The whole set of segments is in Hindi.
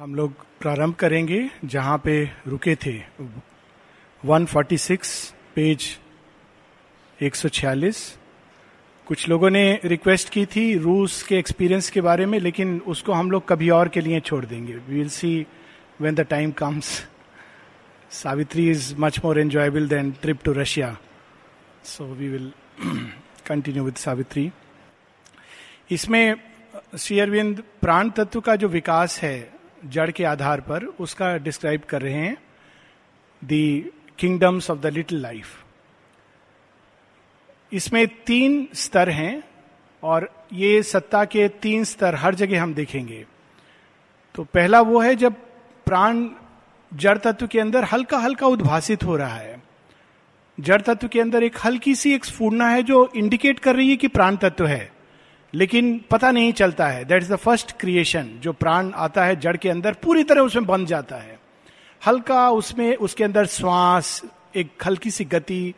हम लोग प्रारंभ करेंगे जहाँ पे रुके थे। 146 पेज 146 कुछ लोगों ने रिक्वेस्ट की थी रूस के एक्सपीरियंस के बारे में, लेकिन उसको हम लोग कभी और के लिए छोड़ देंगे। We will see when the time comes Savitri is much more enjoyable than trip to Russia so we will continue with Savitri. इसमें श्री अरविंद प्राण तत्व का जो विकास है जड़ के आधार पर उसका डिस्क्राइब कर रहे हैं, the kingdoms of the little life. इसमें तीन स्तर हैं और ये सत्ता के तीन स्तर हर जगह हम देखेंगे। तो पहला वो है जब प्राण जड़ तत्व के अंदर हल्का हल्का उद्भासित हो रहा है। जड़ तत्व के अंदर एक हल्की सी एक स्फूर्णा है जो इंडिकेट कर रही है कि प्राण तत्व है। लेकिन पता नहीं चलता है। That is the first creation जो प्राण आता है जड़ के अंदर, पूरी तरह उसमें बन जाता है। हल्का उसमें, उसके अंदर श्वास, एक हल्की सी गति,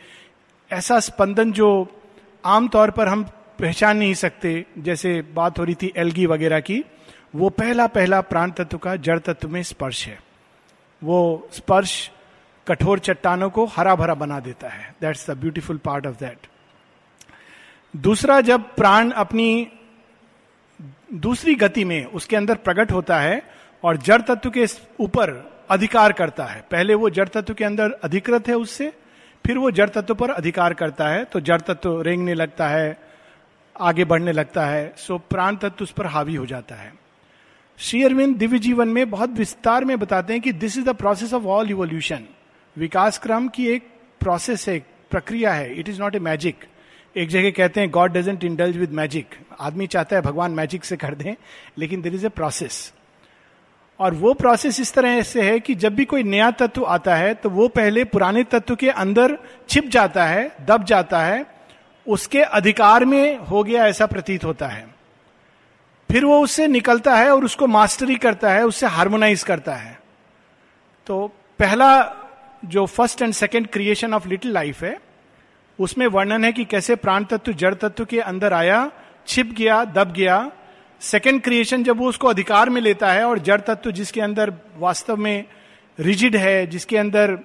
ऐसा स्पंदन जो आमतौर पर हम पहचान नहीं सकते, जैसे बात हो रही थी एलगी वगैरह की, वो पहला पहला प्राण तत्व का जड़ तत्व में स्पर्श है। वो स्पर्श कठोर चट्टानों को हरा भरा बना देता है। That's the beautiful part of that दूसरा जब प्राण अपनी दूसरी गति में उसके अंदर प्रकट होता है और जड़ तत्व के ऊपर अधिकार करता है, पहले वो जड़ तत्व के अंदर अधिकृत है उससे, फिर वो जड़ तत्व पर अधिकार करता है तो जड़ तत्व रेंगने लगता है, आगे बढ़ने लगता है, सो प्राण तत्व उस पर हावी हो जाता है। श्री अरविंद दिव्य जीवन में बहुत विस्तार में बताते हैं कि this is the process of all evolution विकास क्रम की एक प्रोसेस है प्रक्रिया है it is not a magic एक जगह कहते हैं God doesn't indulge with magic आदमी चाहता है भगवान मैजिक से कर दें, लेकिन देर इज़ ए प्रोसेस और वो प्रोसेस इस तरह से है कि जब भी कोई नया तत्व आता है तो वो पहले पुराने तत्व के अंदर छिप जाता है, दब जाता है, उसके अधिकार में हो गया ऐसा प्रतीत होता है। फिर वो उससे निकलता है और उसको मास्टरी करता है, उससे हार्मोनाइज करता है। तो पहला जो first and second creation of little life है उसमें वर्णन है कि कैसे प्राण तत्व, जड़ तत्व के अंदर आया, छिप गया, दब गया। सेकेंड क्रिएशन जब वो उसको अधिकार में लेता है और जड़ तत्व जिसके अंदर वास्तव में रिजिड है, जिसके अंदर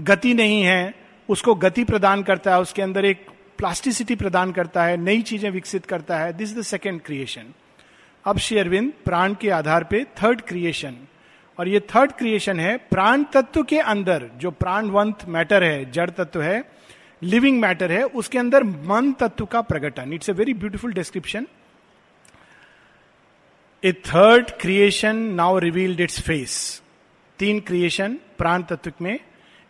गति नहीं है, उसको गति प्रदान करता है, उसके अंदर एक प्लास्टिसिटी प्रदान करता है, नई चीज़ें विकसित करता है। This is the second creation अब श्री अरविंद प्राण के आधार पे थर्ड क्रिएशन और ये थर्ड क्रिएशन है, प्राण तत्व के अंदर, जो प्राणवंत मैटर है, जड़ तत्व है लिविंग मैटर है, उसके अंदर मन तत्व का प्रकटन। It's a very beautiful description a third creation now revealed its face तीन क्रिएशन प्राण तत्व में,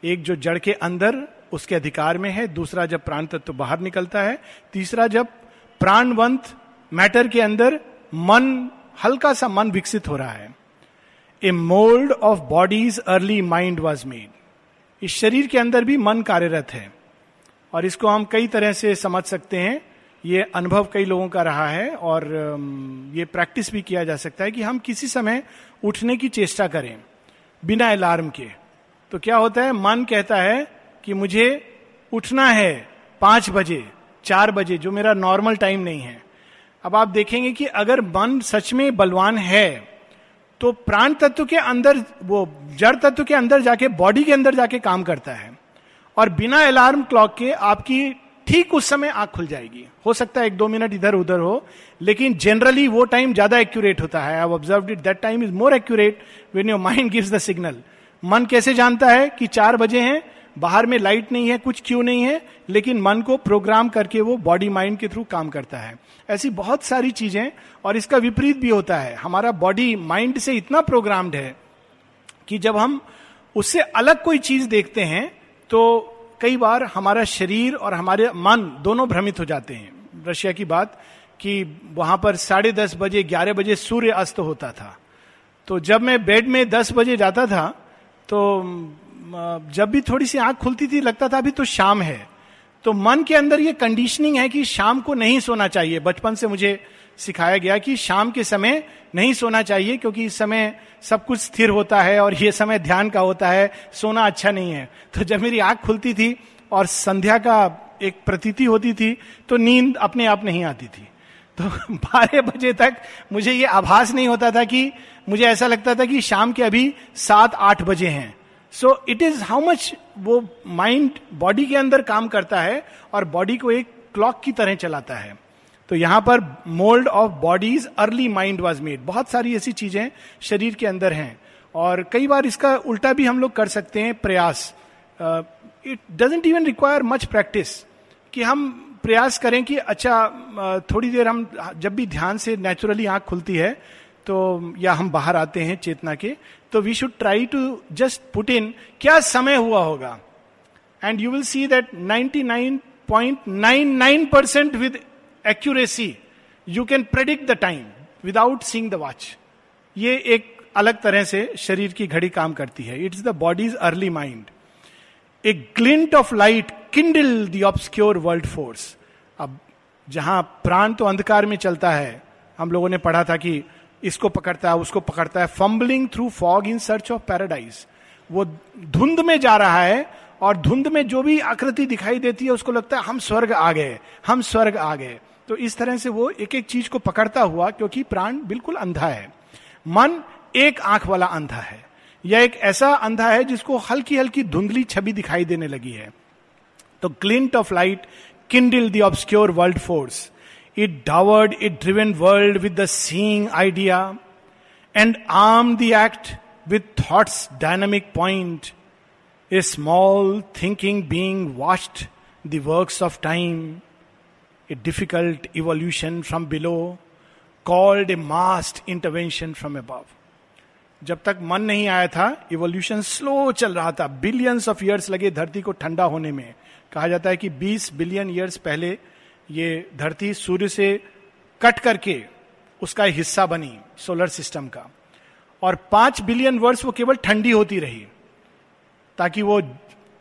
एक जो जड़ के अंदर, उसके अधिकार में है, दूसरा जब प्राण तत्व बाहर निकलता है, तीसरा जब प्राणवंत मैटर के अंदर मन, हल्का सा मन विकसित हो रहा है। A mould of bodies early mind was made इस शरीर के अंदर भी मन कार्यरत है। और इसको हम कई तरह से समझ सकते हैं। ये अनुभव कई लोगों का रहा है और ये प्रैक्टिस भी किया जा सकता है कि हम किसी समय उठने की चेष्टा करें बिना अलार्म के। तो क्या होता है? मन कहता है कि मुझे उठना है पाँच बजे, चार बजे, जो मेरा नॉर्मल टाइम नहीं है। अब आप देखेंगे कि अगर मन सच में बलवान है तो प्राण तत्व के अंदर, वो जड़ तत्व के अंदर जाके, बॉडी के अंदर जाके काम करता है। और बिना अलार्म क्लॉक के आपकी ठीक उस समय आँख खुल जाएगी। हो सकता है एक दो मिनट इधर उधर हो, लेकिन जनरली वो टाइम ज़्यादा एक्यूरेट होता है। I observe it that time is more accurate when your mind gives the signal मन कैसे जानता है कि चार बजे हैं, बाहर में लाइट नहीं है, कुछ क्यों नहीं है, लेकिन मन को प्रोग्राम करके वो बॉडी माइंड के थ्रू काम करता है। ऐसी बहुत सारी चीज़ें, और इसका विपरीत भी होता है। हमारा बॉडी माइंड से इतना प्रोग्राम्ड है कि जब हम उससे अलग कोई चीज़ देखते हैं तो कई बार हमारा शरीर और हमारे मन दोनों भ्रमित हो जाते हैं। रशिया की बात कि वहाँ पर साढ़े दस बजे, ग्यारह बजे सूर्य अस्त होता था। तो जब मैं बेड में दस बजे जाता था तो जब भी थोड़ी सी आँख खुलती थी, लगता था अभी तो शाम है। तो मन के अंदर ये कंडीशनिंग है कि शाम को नहीं सोना चाहिए। बचपन से मुझे सिखाया गया कि शाम के समय नहीं सोना चाहिए, क्योंकि इस समय सब कुछ स्थिर होता है और ये समय ध्यान का होता है, सोना अच्छा नहीं है। तो जब मेरी आँख खुलती थी और संध्या का एक प्रतीति होती थी तो नींद अपने आप नहीं आती थी। तो बारह बजे तक मुझे ये आभास नहीं होता था कि मुझे ऐसा लगता था कि शाम के अभी सात, आठ बजे हैं। So it is how much वो माइंड बॉडी के अंदर काम करता है और बॉडी को एक क्लॉक की तरह चलाता है। तो यहाँ पर mould of bodies early mind was made बहुत सारी ऐसी चीज़ें शरीर के अंदर हैं। और कई बार इसका उल्टा भी हम लोग कर सकते हैं प्रयास। It doesn't even require much practice कि हम प्रयास करें कि अच्छा थोड़ी देर हम जब भी ध्यान से नेचुरली आँख खुलती है तो या हम बाहर आते हैं चेतना के तो we should try to just put in क्या समय हुआ होगा। And you will see that 99.99 percent with accuracy you can predict the time without seeing the watch ये एक अलग तरह से शरीर की घड़ी काम करती है। It's the body's early mind a glint of light kindle the obscure world force अब जहाँ प्राण तो अंधकार में चलता है, हम लोगों ने पढ़ा था कि इसको पकड़ता है, उसको पकड़ता है। Fumbling through fog in search of paradise वो धुंध में जा रहा है और धुंध में जो भी आकृति दिखाई देती है, उसको लगता है, हम स्वर्ग आ गए, हम स्वर्ग आ गए। तो इस तरह से वो एक एक चीज़ को पकड़ता हुआ, क्योंकि प्राण बिल्कुल अंधा है। मन एक आँख वाला अंधा है। यह एक ऐसा अंधा है जिसको हल्की हल्की धुंधली छवि दिखाई देने लगी है। तो glint of light kindle the obscure world force it dowered it driven world with the seeing idea and arm the act with thoughts dynamic point a small thinking being watched the of time a difficult evolution from below called a masked intervention from above जब तक मन नहीं आया था इवोल्यूशन स्लो चल रहा था। बिलियंस ऑफ़ ईयर्स लगे धरती को ठंडा होने में। कहा जाता है कि 20 बिलियन ईयर्स पहले ये धरती सूर्य से कट करके उसका हिस्सा बनी सोलर सिस्टम का। और पाँच बिलियन वर्ष वो केवल ठंडी होती रही, ताकि वो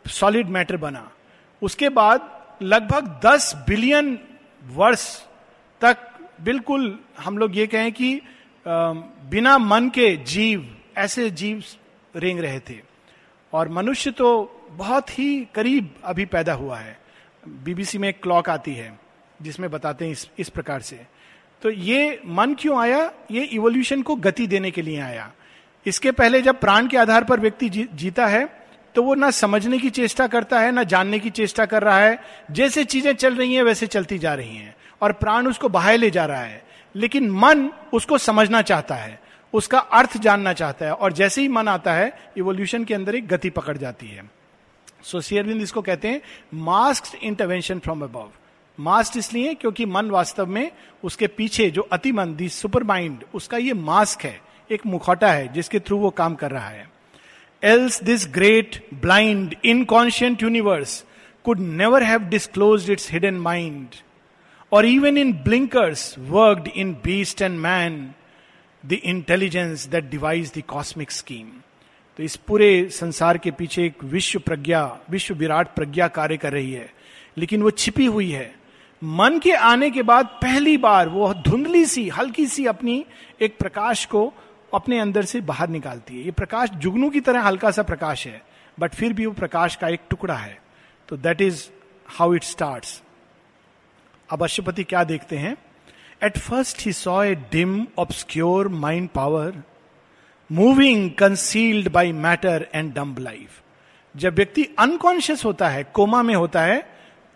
सॉलिड मैटर बना। उसके बाद लगभग 10 बिलियन वर्ष तक बिल्कुल हम लोग ये कहें कि बिना मन के जीव ऐसे जीव रेंग रहे थे। और मनुष्य तो बहुत ही करीब अभी पैदा हुआ है। बीबीसी में एक क्लॉक आती है जिसमें बताते हैं इस, इस प्रकार से। तो ये मन क्यों आया? ये इवोल्यूशन को गति देने के लिए आया। इसके पहले जब प्राण के आधार पर व्यक्ति जी, जीता है तो वो ना समझने की चेष्टा करता है, ना जानने की चेष्टा कर रहा है। जैसे चीज़ें चल रही हैं, वैसे चलती जा रही हैं। और प्राण उसको बाहर ले जा रहा है। लेकिन मन उसको समझना चाहता है। उसका अर्थ जानना चाहता है। और जैसे ही मन आता है इवोल्यूशन के अंदर एक गति पकड़ जाती है। सो शेयरविंद इसको कहते हैं mask intervention from above mask इसलिए क्योंकि मन वास्तव में उसके पीछे जो अति मन दी सुपर माइंड उसका ये मास्क है, एक मुखौटा है, जिसके थ्रू वो काम कर रहा है। Else this great blind inconscient universe could never have disclose its hidden mind or even in blinkers worked in beast and man the intelligence that devise the cosmic scheme तो इस पूरे संसार के पीछे एक विश्व प्रज्ञा, विश्व विराट प्रज्ञा कार्य कर रही है। लेकिन वो छिपी हुई है। मन के आने के बाद पहली बार वो धुंधली सी, हल्की सी अपनी एक प्रकाश को अपने अंदर से बाहर निकालती है। ये प्रकाश जुगनू की तरह हल्का सा प्रकाश है बट फिर भी वो प्रकाश का एक टुकड़ा है। तो that is how it start अब अशुपति क्या देखते हैं? At first he saw a dim obscure mind power moving concealed by matter and dumb life जब व्यक्ति अनकॉन्शियस होता है कोमा में होता है,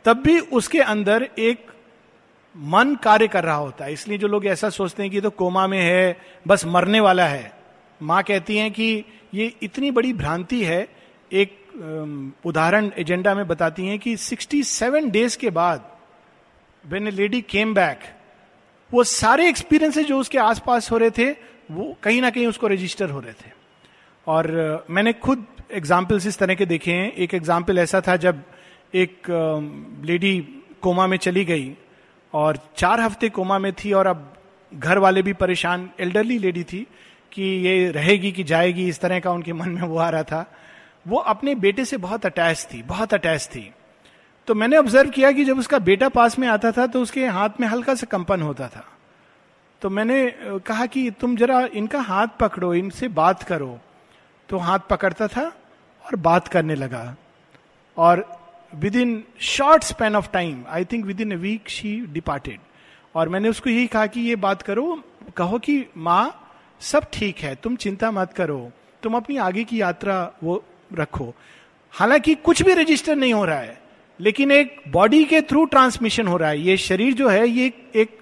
तब भी उसके अंदर एक मन कार्य कर रहा होता है। इसलिए जो लोग ऐसा सोचते हैं कि तो कोमा में है, बस मरने वाला है। माँ कहती हैं कि ये इतनी बड़ी भ्रांति है। एक उदाहरण एजेंडा में बताती हैं कि 67 डेज़ के बाद when a lady came back वो सारे एक्सपीरियंसेस जो उसके आसपास हो रहे थे, वो कहीं ना कहीं उसको रजिस्टर हो रहे थे। और मैंने खुद एग्जाम्पल्स इस तरह के देखे हैं। एक एग्ज़ाम्पल ऐसा था जब एक लेडी कोमा में चली गई। और चार हफ़्ते कोमा में थी और अब घर वाले भी परेशान एल्डरली लेडी थी कि ये रहेगी कि जाएगी, इस तरह का उनके मन में वो आ रहा था। वो अपने बेटे से बहुत अटैच थी, बहुत अटैच थी। तो मैंने ऑब्ज़र्व किया कि जब उसका बेटा पास में आता था तो उसके हाथ में हल्का सा कंपन होता था। तो मैंने कहा कि तुम जरा इनका हाथ पकड़ो, इनसे बात करो। तो हाथ पकड़ता था और बात करने लगा। और within short span of time I think within a week she departed और मैंने उसको यही कहा कि ये बात करो, कहो कि, माँ, सब ठीक है, तुम चिंता मत करो, तुम अपनी आगे की यात्रा वो रखो। हालाँकि कुछ भी रजिस्टर नहीं हो रहा है, लेकिन एक बॉडी के थ्रू ट्रांसमिशन हो रहा है। ये शरीर जो है, ये एक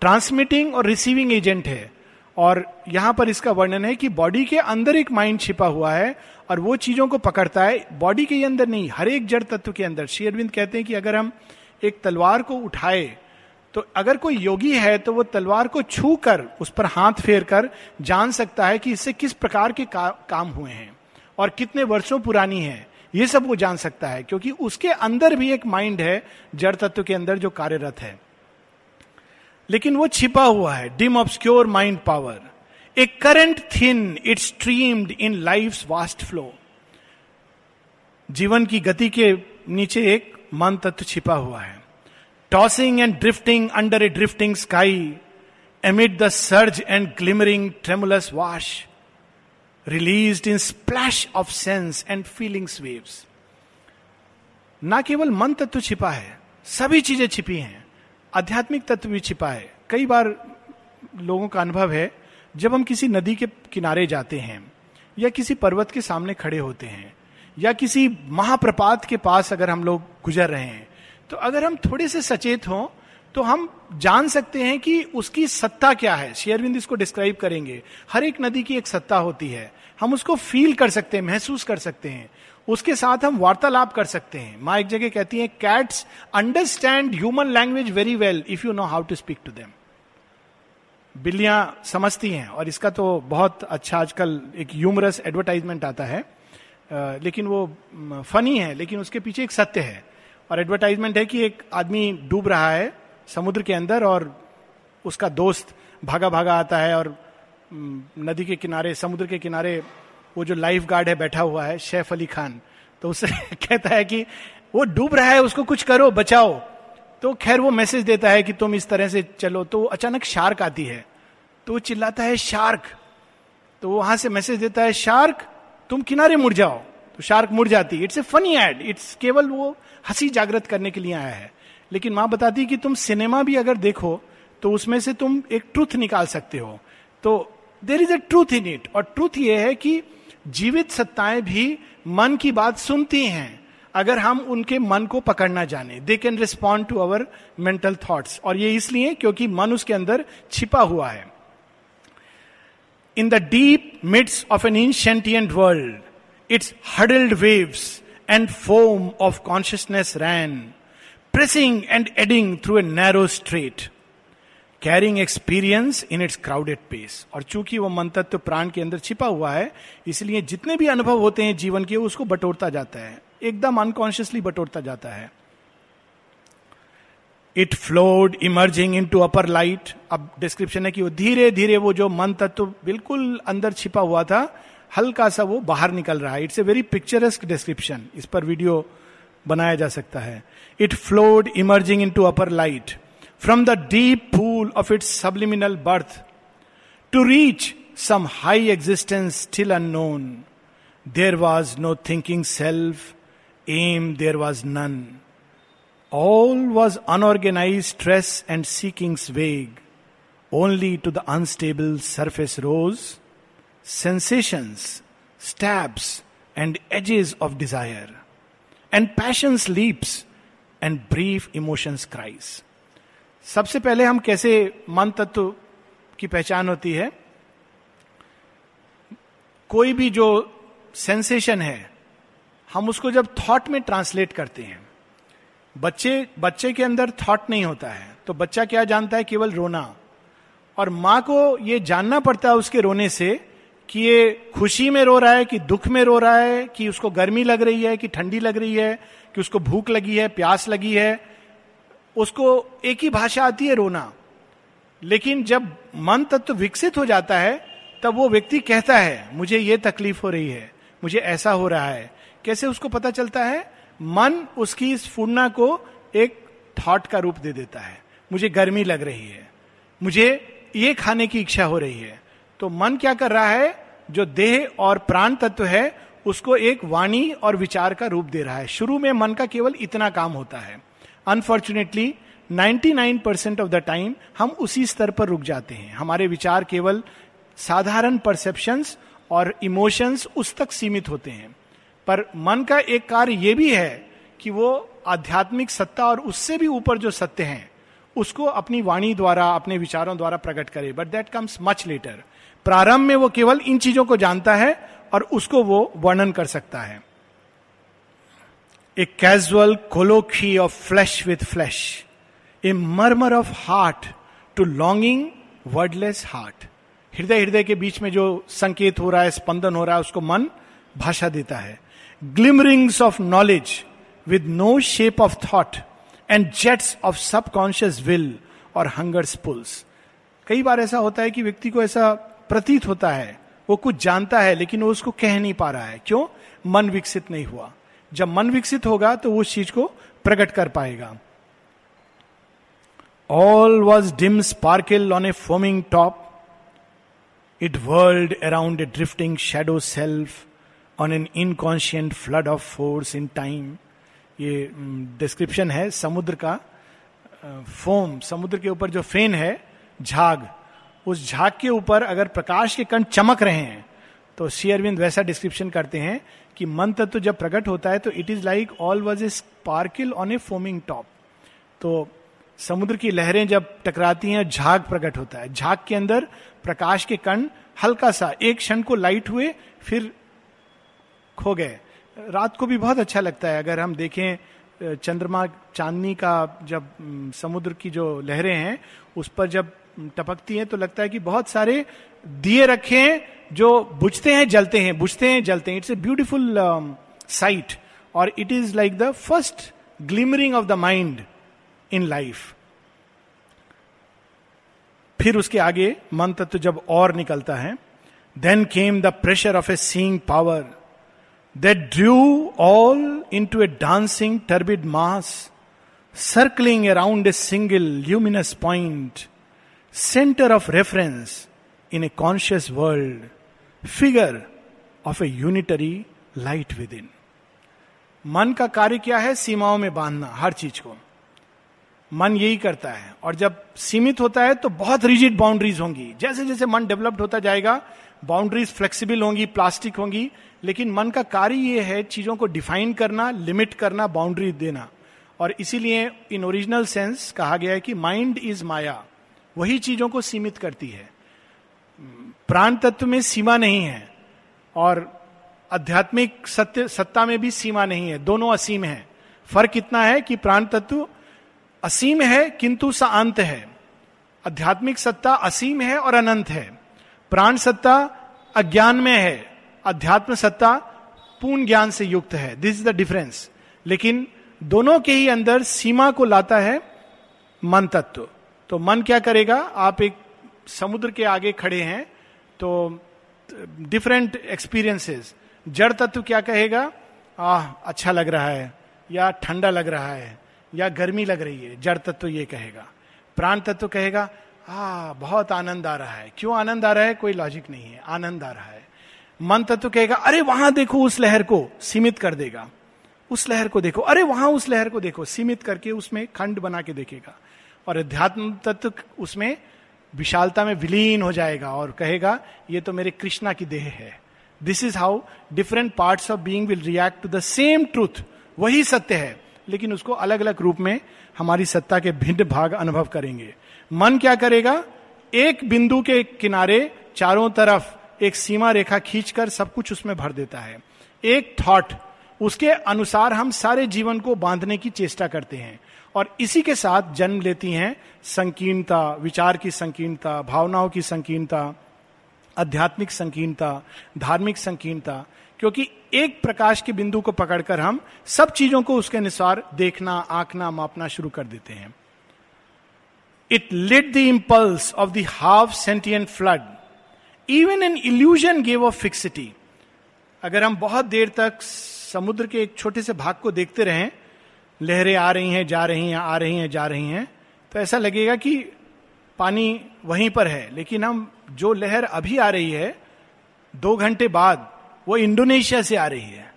ट्रांसमिटिंग और रिसीविंग एजेंट है। और यहाँ पर इसका वर्णन है कि बॉडी के अंदर एक माइंड छिपा हुआ है और वो चीज़ों को पकड़ता है बॉडी के अंदर नहीं हर एक जड़ तत्व के अंदर। श्री अरविंद कहते हैं कि अगर हम एक तलवार को उठाए तो अगर कोई योगी है तो वो तलवार को छू कर उस पर हाथ फेर कर जान सकता है कि इससे किस प्रकार के का, काम हुए हैं और कितने वर्षों पुरानी है। ये सब वो जान सकता है क्योंकि उसके अंदर भी एक माइंड है जड़ तत्व के अंदर जो कार्यरत है। लेकिन वो छिपा हुआ है dim obscure mind power. A current thin it streamed in life vast flow जीवन की गति के नीचे एक मन तत्व छिपा हुआ है। Tossing and drifting under a drifting sky amid the surge and glimmering tremulous wash release in splash of sense and feelings waves ना केवल मन तत्व छिपा है, सभी चीज़ें छिपी हैं। आध्यात्मिक तत्व भी छिपा है। कई बार लोगों का अनुभव है जब हम किसी नदी के किनारे जाते हैं, या किसी पर्वत के सामने खड़े होते हैं, या किसी महाप्रपात के पास अगर हम लोग गुजर रहे हैं तो अगर हम थोड़े से सचेत हों तो हम जान सकते हैं कि उसकी सत्ता क्या है। शेयरविंद इसको डिस्क्राइब करेंगे। हर एक नदी की एक सत्ता होती है। हम उसको फील कर सकते हैं, महसूस कर सकते हैं। उसके साथ हम वार्तालाप कर सकते हैं। माँ एक जगह कहती है cats understand human language very well if you know how to speak to them बिल्लियाँ समझती हैं और इसका तो बहुत अच्छा आजकल एक यूमरस एडवर्टाइजमेंट आता है। लेकिन वो फनी है, लेकिन उसके पीछे एक सत्य है। और एडवर्टाइजमेंट है कि एक आदमी डूब रहा है समुद्र के अंदर और उसका दोस्त भागा भागा आता है और नदी के किनारे, समुद्र के किनारे वो जो लाइफ गार्ड है बैठा हुआ है, शेफ अली खान। तो उससे कहता है कि वो डूब रहा है, उसको कुछ करो, बचाओ। तो खैर वो मैसेज देता है कि तुम इस तरह से चलो तो अचानक शार्क आती है। तो वो चिल्लाता है शार्क तो वहाँ से मैसेज देता है शार्क तुम किनारे मुड़ जाओ। तो शार्क मुड़ जाती it's a funny ad it's केवल वो हँसी जागृत करने के लिए आया है। लेकिन माँ बताती है कि तुम सिनेमा भी अगर देखो तो उसमें से तुम एक ट्रूथ निकाल सकते हो। तो there is a truth in it और ट्रूथ ये है कि जीवित सत्ताएँ भी मन की बात सुनती हैं। अगर हम उनके मन को पकड़ना जाने दे can respond to our mental thoughts और ये इसलिए क्योंकि मन उसके अंदर छिपा हुआ है। In the deep midst of an inconscient world its huddled waves and foam of consciousness ran pressing and eddying through a narrow strait carrying experience in its crowded pace और चूँकि वो मन तत्व प्राण के अंदर छिपा हुआ है, इसलिए जितने भी अनुभव होते हैं जीवन के, उसको बटोरता जाता है। एकदम अनकॉन्शियसली बटोरता जाता है। It flowed emerging into upper light अब डिस्क्रिप्शन है कि वो धीरे धीरे वो जो मन तत्व बिल्कुल अंदर छिपा हुआ था हल्का सा वो बाहर निकल रहा है। It's a very picturesque description इस पर वीडियो बनाया जा सकता है। It flowed emerging into upper light from the deep pool of its subliminal birth to reach some high existence still unknown. There was no thinking self, aim there was none. All was unorganized stress and seekings vague. Only to the unstable surface rose sensations, stabs, and edges of desire, and passion's leaps, and brief emotions' cries. सबसे पहले हम कैसे मन तत्व की पहचान होती है कोई भी जो सेंसेशन है हम उसको जब थॉट में ट्रांसलेट करते हैं, बच्चे बच्चे के अंदर थॉट नहीं होता है तो बच्चा क्या जानता है? केवल रोना। और माँ को यह जानना पड़ता है उसके रोने से कि ये खुशी में रो रहा है, कि दुख में रो रहा है, कि उसको गर्मी लग रही है, कि ठंडी लग रही है, कि उसको भूख लगी है, प्यास लगी है। उसको एक ही भाषा आती है रोना। लेकिन जब मन तत्व विकसित हो जाता है, तब वो व्यक्ति कहता है, मुझे ये तकलीफ़ हो रही है, मुझे ऐसा हो रहा है। कैसे उसको पता चलता है? मन उसकी इस फूडना को एक थॉट का रूप दे देता है। मुझे गर्मी लग रही है। मुझे ये खाने की इच्छा हो रही है। तो मन क्या कर रहा है? जो देह और प्राण तत्व है, उसको एक वाणी और विचार का रूप दे रहा है। शुरू में मन का केवल इतना काम होता है। Unfortunately 99% percent of the time हम उसी स्तर पर रुक जाते हैं। हमारे विचार केवल साधारण परसेप्शंस और इमोशंस उस तक सीमित होते हैं। पर मन का एक कार्य यह भी है कि वो आध्यात्मिक सत्ता और उससे भी ऊपर जो सत्य हैं, उसको अपनी वाणी द्वारा, अपने विचारों द्वारा प्रकट करे। But that comes much later प्रारंभ में वो केवल इन चीज़ों को जानता है और उसको वो वर्णन कर सकता है। A casual colloquy of flesh with flesh a murmur of heart to longing wordless heart हृदय हृदय के बीच में जो संकेत हो रहा है, स्पंदन हो रहा है, उसको मन भाषा देता है। Glimmerings of knowledge with no shape of thought and jets of subconscious will और हंगर्स पुल्स कई बार ऐसा होता है कि व्यक्ति को ऐसा प्रतीत होता है, वो कुछ जानता है, लेकिन वो उसको कह नहीं पा रहा है। क्यों? मन विकसित नहीं हुआ। जब मन विकसित होगा तो वो उस चीज़ को प्रकट कर पाएगा। All was dim sparkle on a foaming top it whirled around a drifting shadow self on an inconscient flood of force in time ये डिस्क्रिप्शन है समुद्र का फोम समुद्र के ऊपर जो फेन है, झाग। उस झाग के ऊपर अगर प्रकाश के कण चमक रहे हैं तो श्री अरविंद वैसा डिस्क्रिप्शन करते हैं कि मन तत्व जब प्रकट होता है तो it is like all was a sparkle on a foaming top तो समुद्र की लहरें जब टकराती हैं, झाग प्रकट होता है। झाग के अंदर प्रकाश के कण हल्का सा, एक क्षण को लाइट हुए, फिर खो गए। रात को भी बहुत अच्छा लगता है। अगर हम देखें चंद्रमा, चांदनी का जब समुद्र की जो लहरें हैं, उस पर जब टपकती हैं तो लगता है कि बहुत सारे दिए रखे हैं, जो बुझते हैं, जलते हैं, बुझते हैं, जलते हैं। इट्स ए ब्यूटिफुल साइट और it is like the first glimmering of the mind in life फिर उसके आगे मन तत्व जब और निकलता है then came the pressure of a seeing power that drew all into a dancing, turbid mass, circling around a single luminous point, center of reference in a conscious world, figure of a unitary light within. मन का कार्य क्या है सीमाओं में बांधना हर चीज़ को मन यही करता है और जब सीमित होता है तो बहुत रिजिड बाउंड्रीज होंगी जैसे जैसे मन डेवलप्ड होता जाएगा बाउंड्रीज फ्लेक्सिबल होंगी प्लास्टिक होंगी लेकिन मन का कार्य ये है चीज़ों को डिफाइन करना, लिमिट करना बाउंड्री देना। और इसीलिए इन ओरिजिनल सेंस कहा गया है कि माइंड इज़ माया। वही चीज़ों को सीमित करती है। प्राण तत्व में सीमा नहीं है और आध्यात्मिक सत्य, सत्ता में भी सीमा नहीं है। दोनों असीम है। फ़र्क इतना है कि प्राण तत्व असीम है, किंतु सा अंत है। आध्यात्मिक सत्ता असीम है और अनंत है। प्राण सत्ता अज्ञान में है। अध्यात्म सत्ता पूर्ण ज्ञान से युक्त है। दिस इज़ द डिफरेंस लेकिन दोनों के ही अंदर सीमा को लाता है मन तत्व। तो मन क्या करेगा? आप एक समुद्र के आगे खड़े हैं तो डिफरेंट एक्सपीरियंसेस जड़ तत्व क्या कहेगा? आह अच्छा लग रहा है, या ठंडा लग रहा है, या गर्मी लग रही है, जड़ तत्व ये कहेगा। प्राण तत्व कहेगा आ बहुत आनंद आ रहा है। क्यों आनंद आ रहा है? कोई लॉजिक नहीं है। आनंद आ रहा है। मन तत्व कहेगा, अरे वहाँ देखो उस लहर को सीमित कर देगा। उस लहर को देखो। अरे वहाँ उस लहर को देखो। सीमित करके उसमें खंड बना के देखेगा। और अध्यात्म तत्व उसमें विशालता में विलीन हो जाएगा और कहेगा, ये तो मेरे कृष्णा की देह है। This is how different part of being will react to the same truth वही सत्य है। लेकिन उसको अलग अलग रूप में हमारी सत्ता के भिन्न भाग अनुभव करेंगे। मन क्या करेगा? एक बिंदु के किनारे चारों तरफ़ एक सीमा रेखा खींचकर सब कुछ उसमें भर देता है। एक थॉट उसके अनुसार हम सारे जीवन को बांधने की चेष्टा करते हैं और इसी के साथ जन्म लेती हैं संकीर्णता, विचार की संकीर्णता, भावनाओं की संकीर्णता, आध्यात्मिक संकीर्णता, धार्मिक संकीर्णता, क्योंकि एक प्रकाश के बिंदु को पकड़कर हम सब चीज़ों को उसके अनुसार देखना, आंकना, मापना शुरू कर देते हैं। It lit the impulse of the half sentient flood even an illusion gave of fixity अगर हम बहुत देर तक समुद्र के एक छोटे से भाग को देखते रहें, लहरें आ रही हैं, जा रही हैं, आ रही हैं, जा रही हैं तो ऐसा लगेगा कि पानी वहीं पर है। लेकिन हम, जो लहर अभी आ रही है, दो घंटे बाद, वो इंडोनेशिया से आ रही है।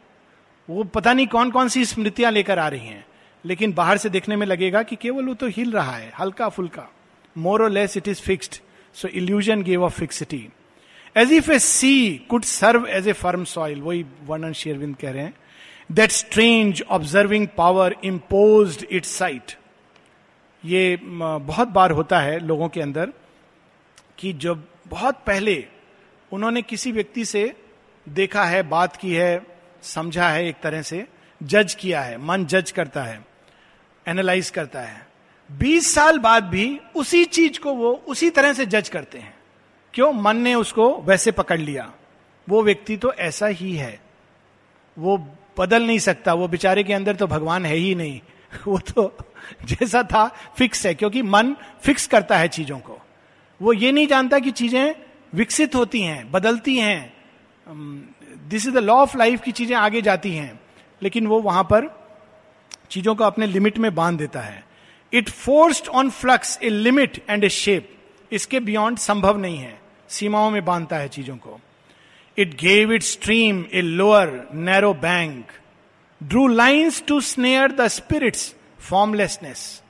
वो पता नहीं कौन कौन सी स्मृतियाँ लेकर आ रही हैं, लेकिन बाहर से देखने में लगेगा कि केवल वो तो हिल रहा है हल्का फुल्का more or less it is fixed so illusion gave of fixity as if a sea could serve as a firm soil वही वर्णन शेरविंद कह रहे हैं that strange observing power impose it sight ये बहुत बार होता है लोगों के अंदर कि जब बहुत पहले उन्होंने किसी व्यक्ति से देखा है, बात की है, समझा है एक तरह से जज किया है, मन जज करता है एनालाइज करता है 20 साल बाद भी उसी चीज़ को वो उसी तरह से जज करते हैं। क्यों मन ने उसको वैसे पकड़ लिया? वो व्यक्ति तो ऐसा ही है। वो बदल नहीं सकता। वो बेचारे के अंदर तो भगवान है ही नहीं। वो तो जैसा था फिक्स है, क्योंकि मन फिक्स करता है चीज़ों को। वो ये नहीं जानता कि चीज़ें विकसित होती हैं, बदलती हैं। This is the law of life की चीज़ें आगे जाती हैं। लेकिन वो वहाँ पर चीज़ों को अपने लिमिट में बाँध देता है। It forced on flux a limit and a shape इसके बियॉन्ड संभव नहीं है। सीमाओं में बांधता है चीज़ों को। It gave it stream a lower narrow bank drew lines to snare the spirit's formlessness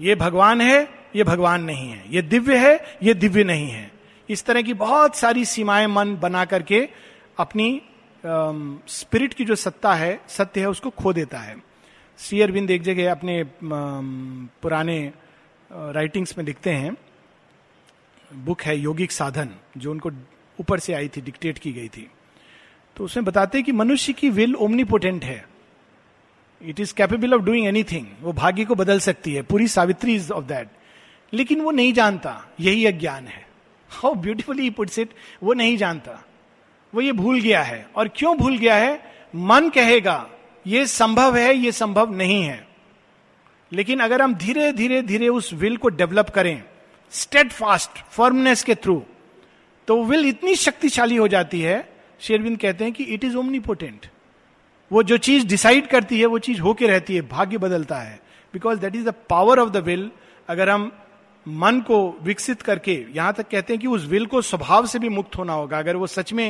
ये भगवान है ये भगवान नहीं है। ये दिव्य है ये दिव्य नहीं है। इस तरह की बहुत सारी सीमाएँ मन बना करके अपनी स्पिरिट uh, की जो सत्ता है सत्य है उसको खो देता है। श्री अरविंद एक जगह अपने uh, पुराने राइटिंग्स में लिखते हैं। बुक है योगिक साधन, जो उनको ऊपर से आई थी, डिक्टेट की गई थी। तो उसमें बताते हैं कि मनुष्य की विल ओमनीपोटेंट है। It is capable of doing anything वो भाग्य को बदल सकती है। पूरी सावित्री इज़ ऑफ़ दैट लेकिन वो नहीं जानता। यही अज्ञान है। हाउ ब्यूटिफुली पुट्स इट वो नहीं जानता। वो ये भूल गया है। और क्यों भूल गया है? मन कहेगा, ये संभव है, ये संभव नहीं है। लेकिन अगर हम धीरे धीरे धीरे उस विल को डेवलप करें स्टेट फास्ट फर्मनेस के थ्रू तो विल इतनी शक्तिशाली हो जाती है शेरविंद कहते हैं कि इट इज़ ओमनीपोटेंट वो जो चीज़ डिसाइड करती है, वो चीज़ होके रहती है, भाग्य बदलता है. Because that is the power of the will अगर हम मन को विकसित करके, यहाँ तक कहते हैं कि उस विल को स्वभाव से भी मुक्त होना होगा, अगर वो सच में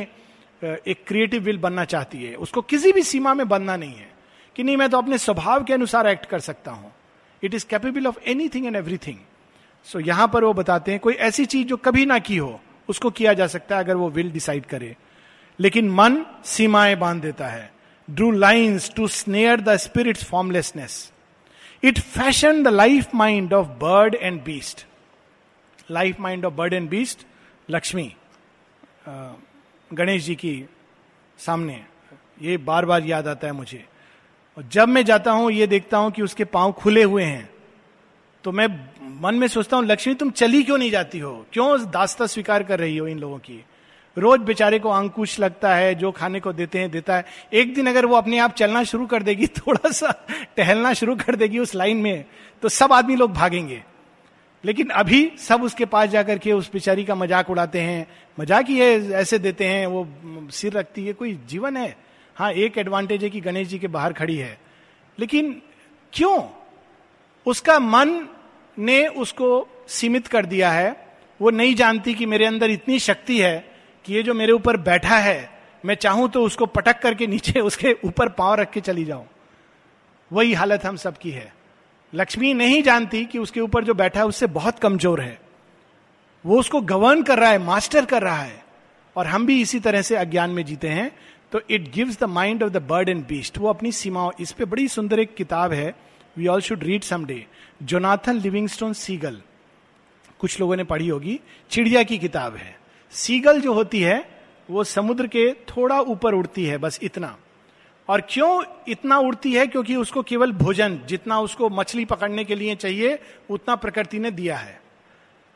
एक क्रिएटिव विल बनना चाहती है, उसको किसी भी सीमा में बनना नहीं है, कि नहीं, मैं तो अपने स्वभाव के अनुसार एक्ट कर सकता हूँ. It is capable of anything and everything so so, यहाँ पर वो बताते हैं कोई ऐसी चीज़ जो कभी ना की हो उसको किया जा सकता है अगर वो विल डिसाइड करे। लेकिन मन सीमाएँ बाँध देता है। Drew lines to snare the spirit formlessness it fashion the life mind of bird and beast life mind of bird and beast Lakshmi Ganesh ji की सामने ये बार बार याद आता है मुझे। और जब मैं जाता हूँ ये देखता हूँ कि उसके पाँव खुले हुए हैं तो मैं मन में सोचता हूँ, लक्ष्मी, तुम चली क्यों नहीं जाती हो? क्यों दास्ता स्वीकार कर रही हो इन लोगों की? रोज बेचारे को अंकुश लगता है, जो खाने को देते हैं, देता है। एक दिन अगर वो अपने आप चलना शुरू कर देगी, थोड़ा सा टहलना शुरू कर देगी उस लाइन में तो सब आदमी लोग भागेंगे। लेकिन अभी सब उसके पास जाकर के उस बेचारी का मज़ाक उड़ाते हैं। मज़ाक ही है, ऐसे देते हैं, वो सिर रखती है, कोई जीवन है? हाँ एक एडवांटेज है कि गणेश जी के बाहर खड़ी है। लेकिन क्यों? उसका मन ने उसको सीमित कर दिया है। वो नहीं जानती कि मेरे अंदर इतनी शक्ति है कि ये जो मेरे ऊपर बैठा है, मैं चाहूँ तो उसको पटक करके नीचे उसके ऊपर पाँव रख के चली जाऊँ। वही हालत हम सबकी है। लक्ष्मी नहीं जानती कि उसके ऊपर जो बैठा है, उससे बहुत कमज़ोर है। वो उसको गवर्न कर रहा है, मास्टर कर रहा है। और हम भी इसी तरह से अज्ञान में जीते हैं। तो it gives the mind of the bird and beast वो अपनी सीमाओं, इस पे बड़ी सुंदर एक किताब है। We all should read someday Jonathan Livingston Seagull कुछ लोगों ने पढ़ी होगी। चिड़िया की किताब है। सीगल जो होती है, वो समुद्र के थोड़ा ऊपर उड़ती है, बस इतना। और क्यों इतना उड़ती है? क्योंकि उसको केवल भोजन, जितना उसको मछली पकड़ने के लिए चाहिए, उतना प्रकृति ने दिया है।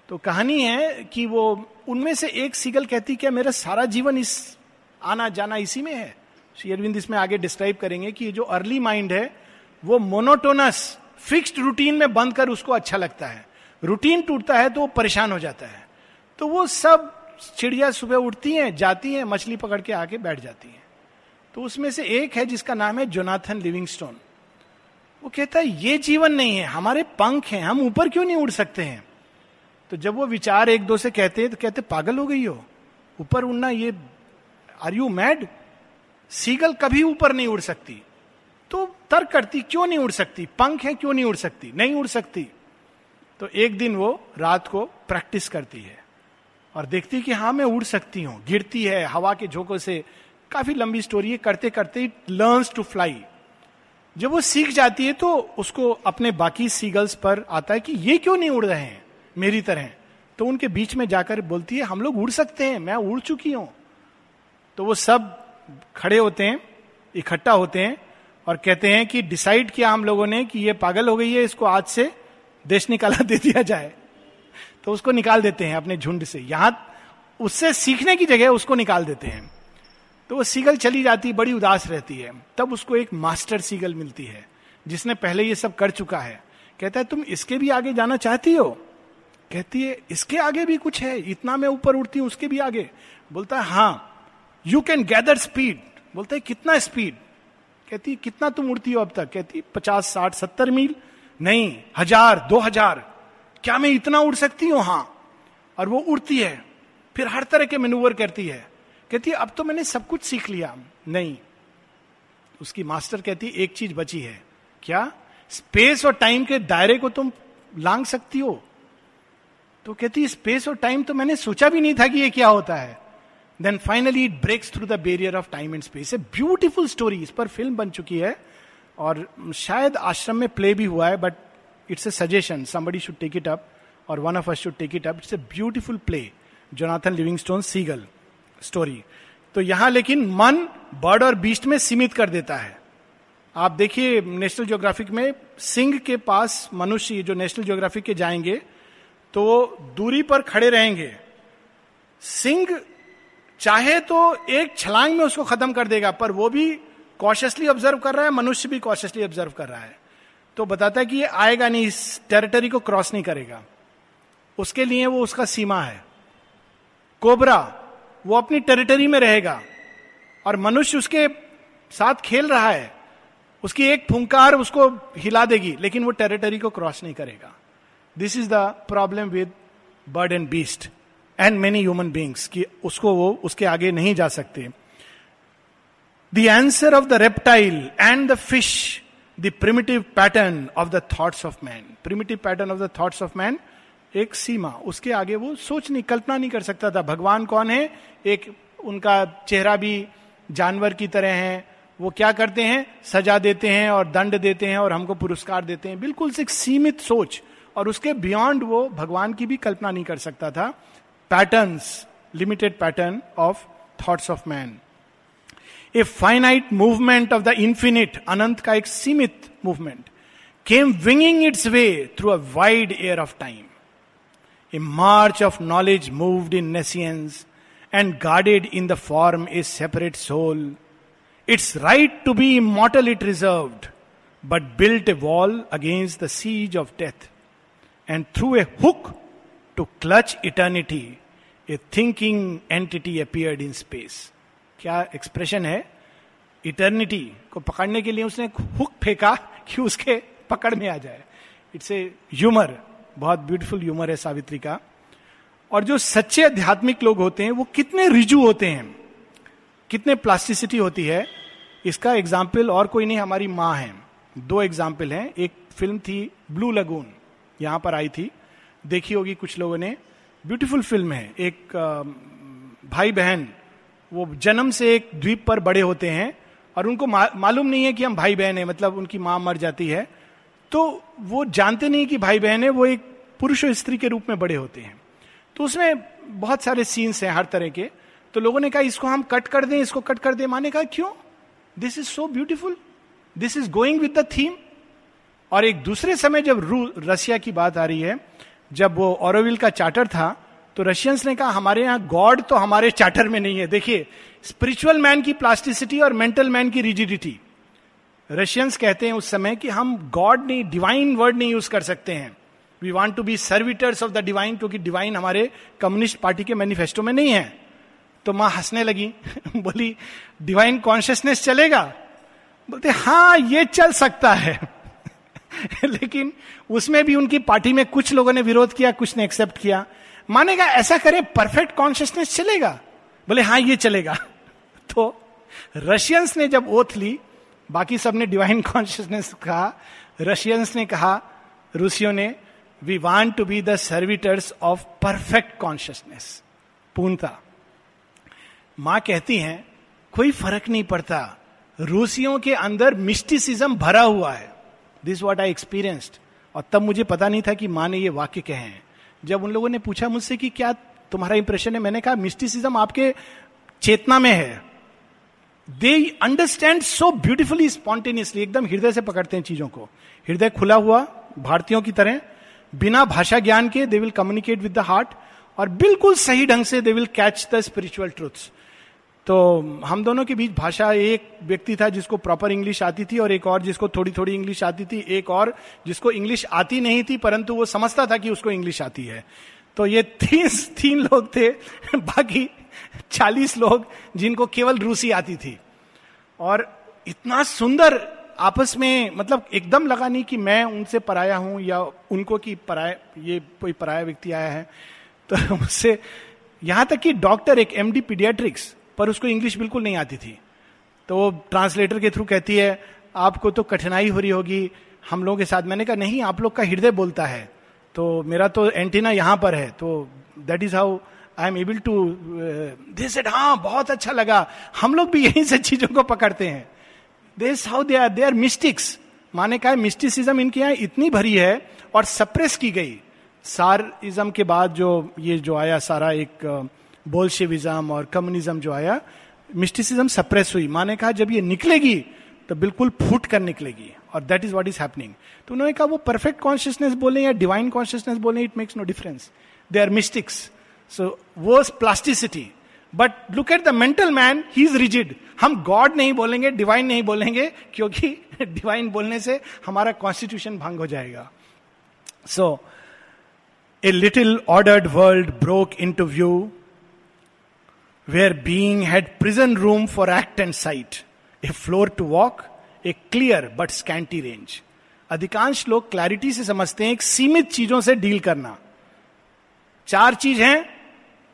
तो कहानी है कि वो, उनमें से एक सीगल कहती, क्या मेरा सारा जीवन इस आना जाना इसी में है? श्री अरविंद इसमें आगे डिस्क्राइब करेंगे कि जो अर्ली माइंड है वो मोनोटोनस फिक्स्ड रूटीन में बंद कर उसको अच्छा लगता है। रूटीन टूटता है तो वो परेशान हो जाता है। तो वो सब चिड़िया सुबह उठती हैं, जाती हैं, मछली पकड़ के आके बैठ जाती हैं। तो उसमें से एक है जिसका नाम है जोनाथन लिविंगस्टोन। वो कहता है, ये जीवन नहीं है, हमारे पंख हैं, हम ऊपर क्यों नहीं उड़ सकते हैं? तो जब वो विचार एक दो से कहते हैं तो कहते, पागल हो गई हो? ऊपर उड़ना ये आर यू मैड सीगल कभी ऊपर नहीं उड़ सकती। तो तर्क करती, क्यों नहीं उड़ सकती? पंख है, क्यों नहीं उड़ सकती? नहीं उड़ सकती। तो एक दिन वो रात को प्रैक्टिस करती है और देखती कि हाँ मैं उड़ सकती हूँ। गिरती है हवा के झोंकों से। काफ़ी लंबी स्टोरी है, करते करते इट लर्न्स टू फ्लाई जब वो सीख जाती है तो उसको अपने बाकी सीगल्स पर आता है कि ये क्यों नहीं उड़ रहे हैं? मेरी तरह। तो उनके बीच में जाकर बोलती है, हम लोग उड़ सकते हैं, मैं उड़ चुकी हूँ। तो वो सब खड़े होते हैं, इकट्ठा होते हैं। और कहते हैं कि डिसाइड किया हम लोगों ने कि ये पागल हो गई है, इसको आज से देश निकाला दे दिया जाए। तो उसको निकाल देते हैं अपने झुंड से। यहाँ उससे सीखने की जगह उसको निकाल देते हैं। तो वो सीगल चली जाती, बड़ी उदास रहती है। तब उसको एक मास्टर सीगल मिलती है, जिसने पहले ये सब कर चुका है। कहता है, तुम इसके भी आगे जाना चाहती हो? कहती है, इसके आगे भी कुछ है, इतना मैं ऊपर उड़ती हूँ, उसके भी आगे। बोलता है हाँ यू कैन गैदर स्पीड बोलता है, कितना स्पीड कहती, कितना तुम उड़ती हो अब तक? कहती, पचास, साठ, सत्तर मील? नहीं, हज़ार, दो हज़ार। क्या मैं इतना उड़ सकती हूँ? हाँ। और वो उड़ती है। फिर हर तरह के मेनूवर करती है। कहती, अब तो मैंने सब कुछ सीख लिया। नहीं। उसकी मास्टर कहती, एक चीज़ बची है। क्या? स्पेस और टाइम के दायरे को तुम लांग सकती हो? तो कहती, स्पेस और टाइम तो मैंने सोचा भी नहीं था कि ये क्या होता है। Then finally it breaks through the barrier of time and space a beautiful story इस पर फ़िल्म बन चुकी है और शायद आश्रम में प्ले भी हुआ है but it's a suggestion somebody should take it up और one of us should take it up it's a beautiful play Jonathan Livingston Seagull story तो यहाँ लेकिन मन बर्ड और बीस्ट में सीमित कर देता है। आप देखिए नेशनल ज्योग्राफिक में सिंह के पास मनुष्य जो नेशनल ज्योग्राफिक के जाएँगे तो दूरी पर खड़े रहेंगे। सिंह चाहे तो एक छलांग में उसको खत्म कर देगा, पर वो भी कॉशियसली ऑब्ज़र्व कर रहा है, मनुष्य भी कॉशियसली ऑब्ज़र्व कर रहा है। तो बताता है कि ये आएगा नहीं, इस टेरिटरी को क्रॉस नहीं करेगा। उसके लिए वो उसका सीमा है। कोबरा, वो अपनी टेरिटरी में रहेगा, और मनुष्य उसके साथ खेल रहा है। उसकी एक फुंकार उसको हिला देगी, लेकिन वो टेरिटरी को क्रॉस नहीं करेगा। This is the problem with bird and beast and many human beings कि उसको वो, उसके आगे नहीं जा सकते। The answer of the reptile and the fish the primitive pattern of the thoughts of man primitive pattern of the thoughts of man एक सीमा। उसके आगे वो सोच नहीं, कल्पना नहीं कर सकता था, भगवान कौन है? एक उनका चेहरा भी जानवर की तरह है। वो क्या करते हैं? सजा देते हैं और दंड देते हैं और हमको पुरस्कार देते हैं। बिल्कुल से सीमित सोच। और उसके बियॉन्ड वो भगवान की भी कल्पना नहीं कर सकता था। patterns, limited pattern of thoughts of man. A finite movement of the infinite, Anant ka ek simit movement, came winging its way through a wide air of time. A march of knowledge moved in nescience and guarded in the form a separate soul. Its right to be immortal it reserved, but built a wall against the siege of death, and through a hook to clutch eternity, a thinking entity appeared in space क्या एक्सप्रेशन है? इटर्निटी को पकड़ने के लिए उसने हुक फेंका कि उसके पकड़ में आ जाए। इट्स ए ह्यूमर बहुत ब्यूटीफुल ह्यूमर है सावित्री का। और जो सच्चे आध्यात्मिक लोग होते हैं, वो कितने रिजू होते हैं? कितने प्लास्टिसिटी होती है? इसका एग्ज़ाम्पल और कोई नहीं, हमारी माँ है। दो एग्ज़ाम्पल हैं। एक फ़िल्म थी ब्लू लगून यहाँ पर आई थी। देखी होगी कुछ लोगों ने। ब्यूटीफुल फ़िल्म है। एक भाई बहन वो जन्म से एक द्वीप पर बड़े होते हैं और उनको मालूम नहीं है कि हम भाई बहन है मतलब उनकी माँ मर जाती है। तो वो जानते नहीं कि भाई बहन है, वो एक पुरुष और स्त्री के रूप में बड़े होते हैं। तो उसमें बहुत सारे सीन्स हैं हर तरह के। तो लोगों ने कहा, इसको हम कट कर दें, इसको कट कर दें। माने कहा, क्यों? This is so beautiful this is going with the theme और एक दूसरे समय जब रू, रसिया की बात आ रही है जब वो औरविल का चार्टर था तो रशियंस ने कहा, हमारे यहाँ गॉड तो हमारे चार्टर में नहीं है। देखिए स्पिरिचुअल मैन की प्लास्टिसिटी और मेंटल मैन की रिजिडिटी रशियंस कहते हैं उस समय कि हम गॉड नहीं डिवाइन वर्ड नहीं यूज़ कर सकते हैं। We want to be servitors of the divine क्योंकि डिवाइन हमारे कम्युनिस्ट पार्टी के मैनिफेस्टो में नहीं है। तो माँ हंसने लगी। बोली डिवाइन कॉन्शियसनेस चलेगा? बोलते हाँ ये चल सकता है। लेकिन उसमें भी उनकी पार्टी में कुछ लोगों ने विरोध किया, कुछ ने एक्सेप्ट किया। मानेगा, ऐसा करे परफेक्ट कॉन्शियसनेस चलेगा? बोले हाँ ये चलेगा। तो रशियंस ने जब ओथ ली, बाकी सबने डिवाइन कॉन्शियसनेस कहा। रशियंस ने कहा, रूसियों ने we want to be the servitors of perfect consciousness पूर्णता। माँ कहती हैं, कोई फ़र्क नहीं पड़ता। रूसियों के अंदर मिस्टिसिज्म भरा हुआ है। दिस वॉट आई एक्सपीरियंस्ड और तब मुझे पता नहीं था कि माँ ने ये वाक्य कहे हैं। जब उन लोगों ने पूछा मुझसे कि क्या तुम्हारा इंप्रेशन है, मैंने कहा मिस्टिसिज्म आपके चेतना में है। They understand so beautifully spontaneously एकदम हृदय से पकड़ते हैं चीज़ों को। हृदय खुला हुआ, भारतीयों की तरह। बिना भाषा ज्ञान के they will communicate with the heart और बिल्कुल सही ढंग से they will catch the spiritual truths तो हम दोनों के बीच भाषा एक व्यक्ति था जिसको प्रॉपर इंग्लिश आती थी और एक और जिसको थोड़ी थोड़ी इंग्लिश आती थी, एक और जिसको इंग्लिश आती नहीं थी, परंतु वो समझता था कि उसको इंग्लिश आती है। तो ये तीन तीन लोग थे, बाकी चालीस लोग जिनको केवल रूसी आती थी। और इतना सुंदर आपस में मतलब एकदम लगा नहीं कि मैं उनसे पराया हूँ या उनको कि पराया, ये कोई पराया व्यक्ति आया है। तो मुझसे यहाँ तक कि डॉक्टर, एक एमडी पीडियाट्रिक्स पर उसको इंग्लिश बिल्कुल नहीं आती थी। तो वो ट्रांसलेटर के थ्रू कहती है आपको तो कठिनाई हो रही होगी हम लोगों के साथ। मैंने कहा नहीं आप लोग का हृदय बोलता है तो मेरा तो एंटीना यहाँ पर है। तो that is how I am able to this it हाँ बहुत अच्छा लगा हम लोग भी यही से चीज़ों को पकड़ते हैं। This how they are they are mystics माने कहा मिस्टिसिज्म इनके यहाँ इतनी भरी है और सप्रेस की गई। सारिज्म के बाद जो ये जो आया सारा एक uh, बोल्शेविज्म और कम्युनिज्म जो आया मिस्टिसिज्म सप्रेस हुई। माने कहा, जब ये निकलेगी तो बिल्कुल फूट कर निकलेगी। और that is what is happening तो उन्होंने कहा, वो परफेक्ट कॉन्शियसनेस बोले या डिवाइन कॉन्शियसनेस बोले it makes no difference they are mystics so वो plasticity but look at the mental man he is rigid हम गॉड नहीं बोलेंगे डिवाइन नहीं बोलेंगे, क्योंकि डिवाइन बोलने से हमारा कॉन्स्टिट्यूशन भंग हो जाएगा। So a little ordered world broke into view where being had prison room for act and sight, a floor to walk, a clear but scanty range. अधिकांश लोग क्लैरिटी से समझते हैं एक सीमित चीज़ों से डील करना। चार चीज़ हैं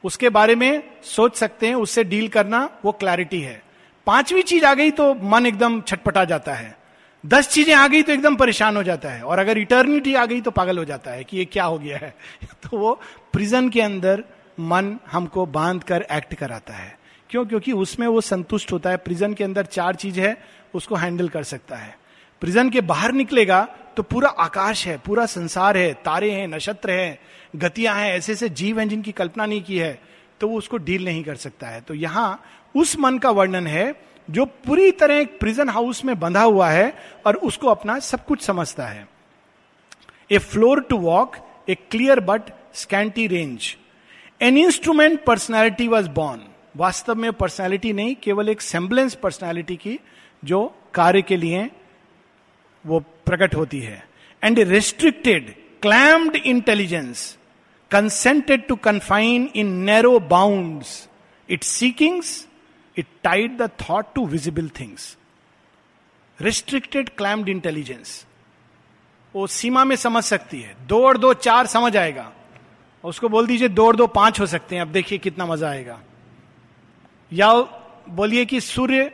उसके बारे में सोच सकते हैं उससे डील करना वो क्लैरिटी है। पांचवी चीज़ आ गई तो मन एकदम छटपटा जाता है। दस चीज़ें आ गई तो एकदम परेशान हो जाता है। और अगर इटर्निटी आ गई तो पागल हो जाता है कि ये क्या हो गया है। तो वो प्रिजन के अंदर मन हमको बाँध कर एक्ट कराता है। क्यों? क्योंकि उसमें वो संतुष्ट होता है। प्रिजन के अंदर चार चीज़ है, उसको हैंडल कर सकता है। प्रिजन के बाहर निकलेगा तो पूरा आकाश है, पूरा संसार है, तारे हैं, नक्षत्र हैं, गतियाँ हैं, ऐसे ऐसे जीव हैं जिनकी कल्पना नहीं की है तो वो उसको डील नहीं कर सकता है। तो यहाँ उस मन का वर्णन है, जो पूरी तरह एक प्रिजन हाउस में बंधा हुआ है और उसको अपना सब कुछ समझता है। A floor to walk a clear but scanty range an instrument personality was born वास्तव में पर्सनैलिटी नहीं, केवल एक सेम्बलेंस पर्सनैलिटी की जो कार्य के लिए वो प्रकट होती है। And restricted clamped intelligence consented to confine in narrow bound it seekings it tied the thought to visible things restricted clamped intelligence वो सीमा में समझ सकती है। दो और दो चार समझ आएगा। उसको बोल दीजिए, दो और दो पाँच हो सकते हैं, अब देखिए कितना मज़ा आएगा। या बोलिए कि, सूर्य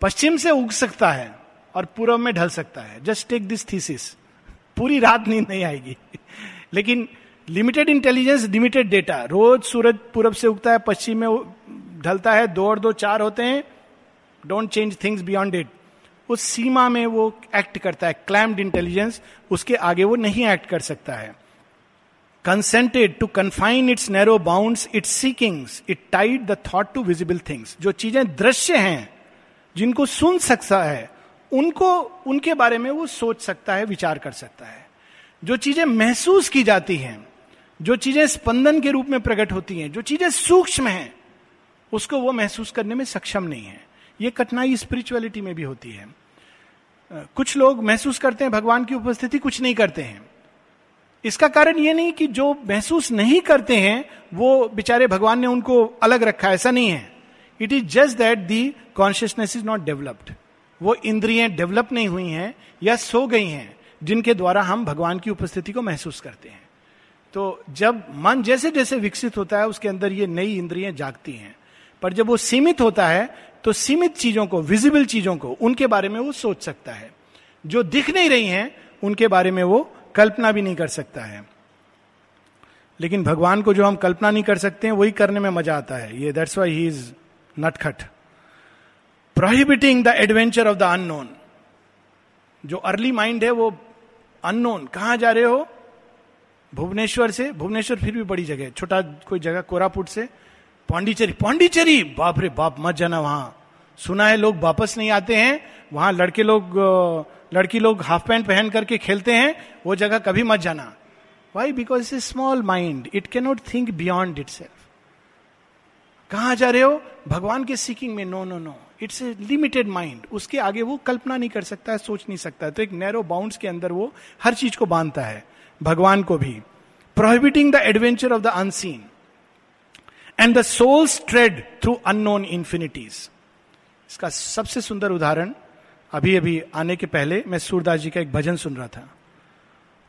पश्चिम से उग सकता है और पूर्व में ढल सकता है। जस्ट टेक दिस थीसिस पूरी रात नींद नहीं आएगी। लेकिन लिमिटेड इंटेलिजेंस लिमिटेड डेटा रोज सूरज पूरब से उगता है, पश्चिम में ढलता है, दो और दो चार होते हैं। Don't change things beyond it उस सीमा में वो एक्ट करता है क्लैम्ड इंटेलिजेंस उसके आगे वो नहीं एक्ट कर सकता है। Consented to confine its narrow bound its seekings it tied the thought to visible things जो चीज़ें दृश्य हैं, जिनको सुन सकता है, उनको, उनके बारे में वो सोच सकता है, विचार कर सकता है। जो चीज़ें महसूस की जाती हैं, जो चीज़ें स्पंदन के रूप में प्रकट होती हैं, जो चीज़ें सूक्ष्म हैं, उसको वो महसूस करने में सक्षम नहीं है। ये कठिनाई स्पिरिचुअलिटी में भी होती है। कुछ लोग महसूस करते हैं, भगवान की उपस्थिति कुछ नहीं करते हैं। इसका कारण ये नहीं कि जो महसूस नहीं करते हैं, वो बेचारे भगवान ने उनको अलग रखा ऐसा नहीं है। It is just that the consciousness is not developed वो इंद्रियाँ डेवलप नहीं हुई हैं या सो गई हैं, जिनके द्वारा हम भगवान की उपस्थिति को महसूस करते हैं। तो जब मन जैसे जैसे विकसित होता है, उसके अंदर ये नई इंद्रियाँ जागती हैं। पर जब वो सीमित होता है तो सीमित चीज़ों को विजिबल चीज़ों को, उनके बारे में वो सोच सकता है। जो दिख नहीं रही हैं, उनके बारे में वो कल्पना भी नहीं कर सकता है। लेकिन भगवान को जो हम कल्पना नहीं कर सकते हैं, वही करने में मज़ा आता है। ये दैट्स वाई ही इज़ नटखट। Prohibiting the adventure of the unknown जो अर्ली माइंड है, वो अननोन कहाँ जा रहे हो? भुवनेश्वर से। भुवनेश्वर फिर भी बड़ी जगह है। छोटा कोई जगह, कोरापुट से। पांडिचेरी। पांडिचेरी! बाप रे बाप, मत जाना वहाँ। सुना है, लोग वापस नहीं आते हैं। वहाँ लड़के लोग लड़की लोग हाफ़ पैंट पहन करके खेलते हैं, वो जगह कभी मत जाना। Why because is small mind it cannot think beyond itself कहा जा रहे हो? भगवान के सीकिंग में। No no no it's a limited mind उसके आगे वो कल्पना नहीं कर सकता है, सोच नहीं सकता है। तो एक नैरो बाउंड्स के अंदर वो हर चीज़ को बांधता है, भगवान को भी। Prohibiting the adventure of the unseen and the soul's tread through unknown infinities इसका सबसे सुंदर उदाहरण अभी अभी आने के पहले मैं सूरदास जी का एक भजन सुन रहा था।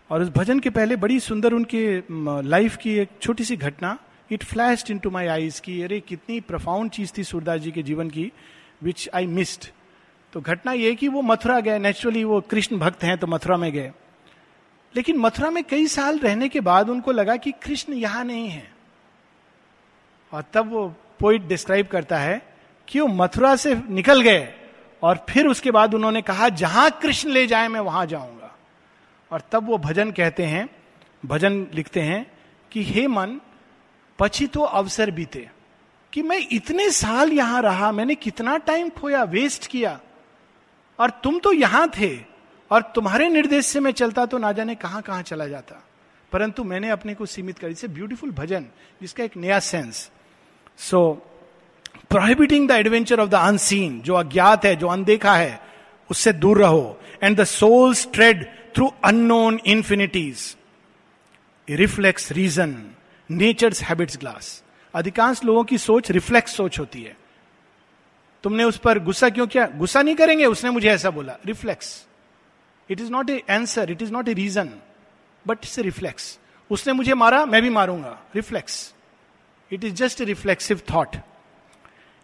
और उस भजन के पहले बड़ी सुंदर उनके लाइफ की एक छोटी सी घटना it flashed into my eyes की, अरे, कितनी प्रफाउंड चीज़ थी सूरदास जी के जीवन की विच आई मिस्ड तो घटना यह कि वो मथुरा गए। नेचुरली वो कृष्ण भक्त हैं तो मथुरा में गए। लेकिन मथुरा में कई साल रहने के बाद उनको लगा कि कृष्ण यहाँ नहीं है। और तब वो पोइट डिस्क्राइब करता है कि वो मथुरा से निकल गए। और फिर उसके बाद उन्होंने कहा, जहाँ कृष्ण ले जाए मैं वहाँ जाऊँगा। और तब वो भजन कहते हैं, भजन लिखते हैं कि, हे मन पची तो अवसर बीते कि मैं इतने साल यहाँ रहा, मैंने कितना टाइम खोया वेस्ट किया। और तुम तो यहाँ थे, और तुम्हारे निर्देश से मैं चलता तो ना जाने कहाँ कहाँ चला जाता। परंतु मैंने अपने को सीमित कर। इसे ब्यूटीफुल भजन, जिसका एक नया sense so prohibiting the adventure of the unseen जो अज्ञात है, जो अनदेखा है, उससे दूर रहो। And the soul's tread through unknown infinities reflex reason nature's habits glass अधिकांश लोगों की सोच रिफ्लेक्स सोच होती है। तुमने उस पर गुस्सा क्यों किया? गुस्सा नहीं करेंगे, उसने मुझे ऐसा बोला। Reflex it is not a answer it is not a reason but it's a reflex उसने मुझे मारा, मैं भी मारूँगा। Reflex it is just a reflexive thought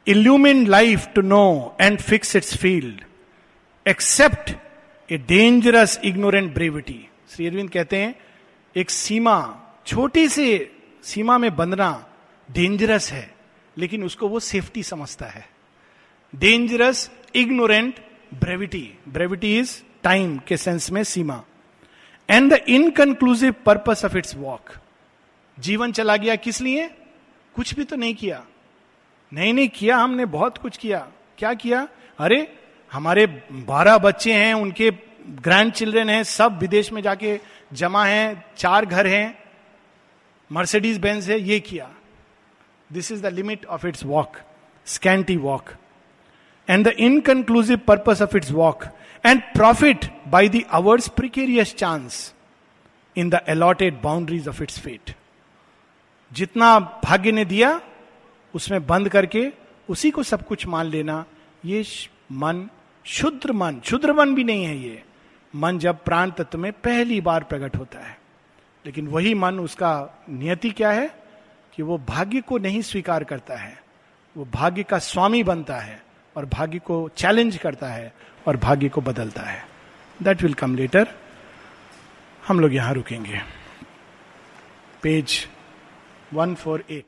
illumine life to know and fix its field accept a dangerous ignorant brevity Shri Aurobindo कहते हैं, एक सीमा, छोटी सी सीमा में बंधना डेंजरस है, लेकिन उसको वो सेफ्टी समझता है. Dangerous ignorant brevity brevity is time के सेंस में सीमा. And the inconclusive purpose of its walk जीवन चला गया किस लिए? कुछ भी तो नहीं किया। नहीं नहीं, किया हमने, बहुत कुछ किया। क्या किया? अरे, हमारे बारह बच्चे हैं, उनके ग्रैंड चिल्ड्रेन हैं, सब विदेश में जाके जमा हैं, चार घर हैं मर्सिडीज बेंस है, ये किया। This is the limit of its walk scanty walk and the inconclusive purpose of its walk and profit by the hour's precarious chance in the allotted boundaries of its fate जितना भाग्य ने दिया उसमें बंद करके उसी को सब कुछ मान लेना, ये मन, शुद्र मन शुद्र मन भी नहीं है ये। मन जब प्राण तत्व में पहली बार प्रकट होता है। लेकिन वही मन उसका नियति क्या है? कि वो भाग्य को नहीं स्वीकार करता है। वो भाग्य का स्वामी बनता है और भाग्य को चैलेंज करता है और भाग्य को बदलता है। दैट विल कम लेटर हम लोग यहाँ रुकेंगे। Page one four eight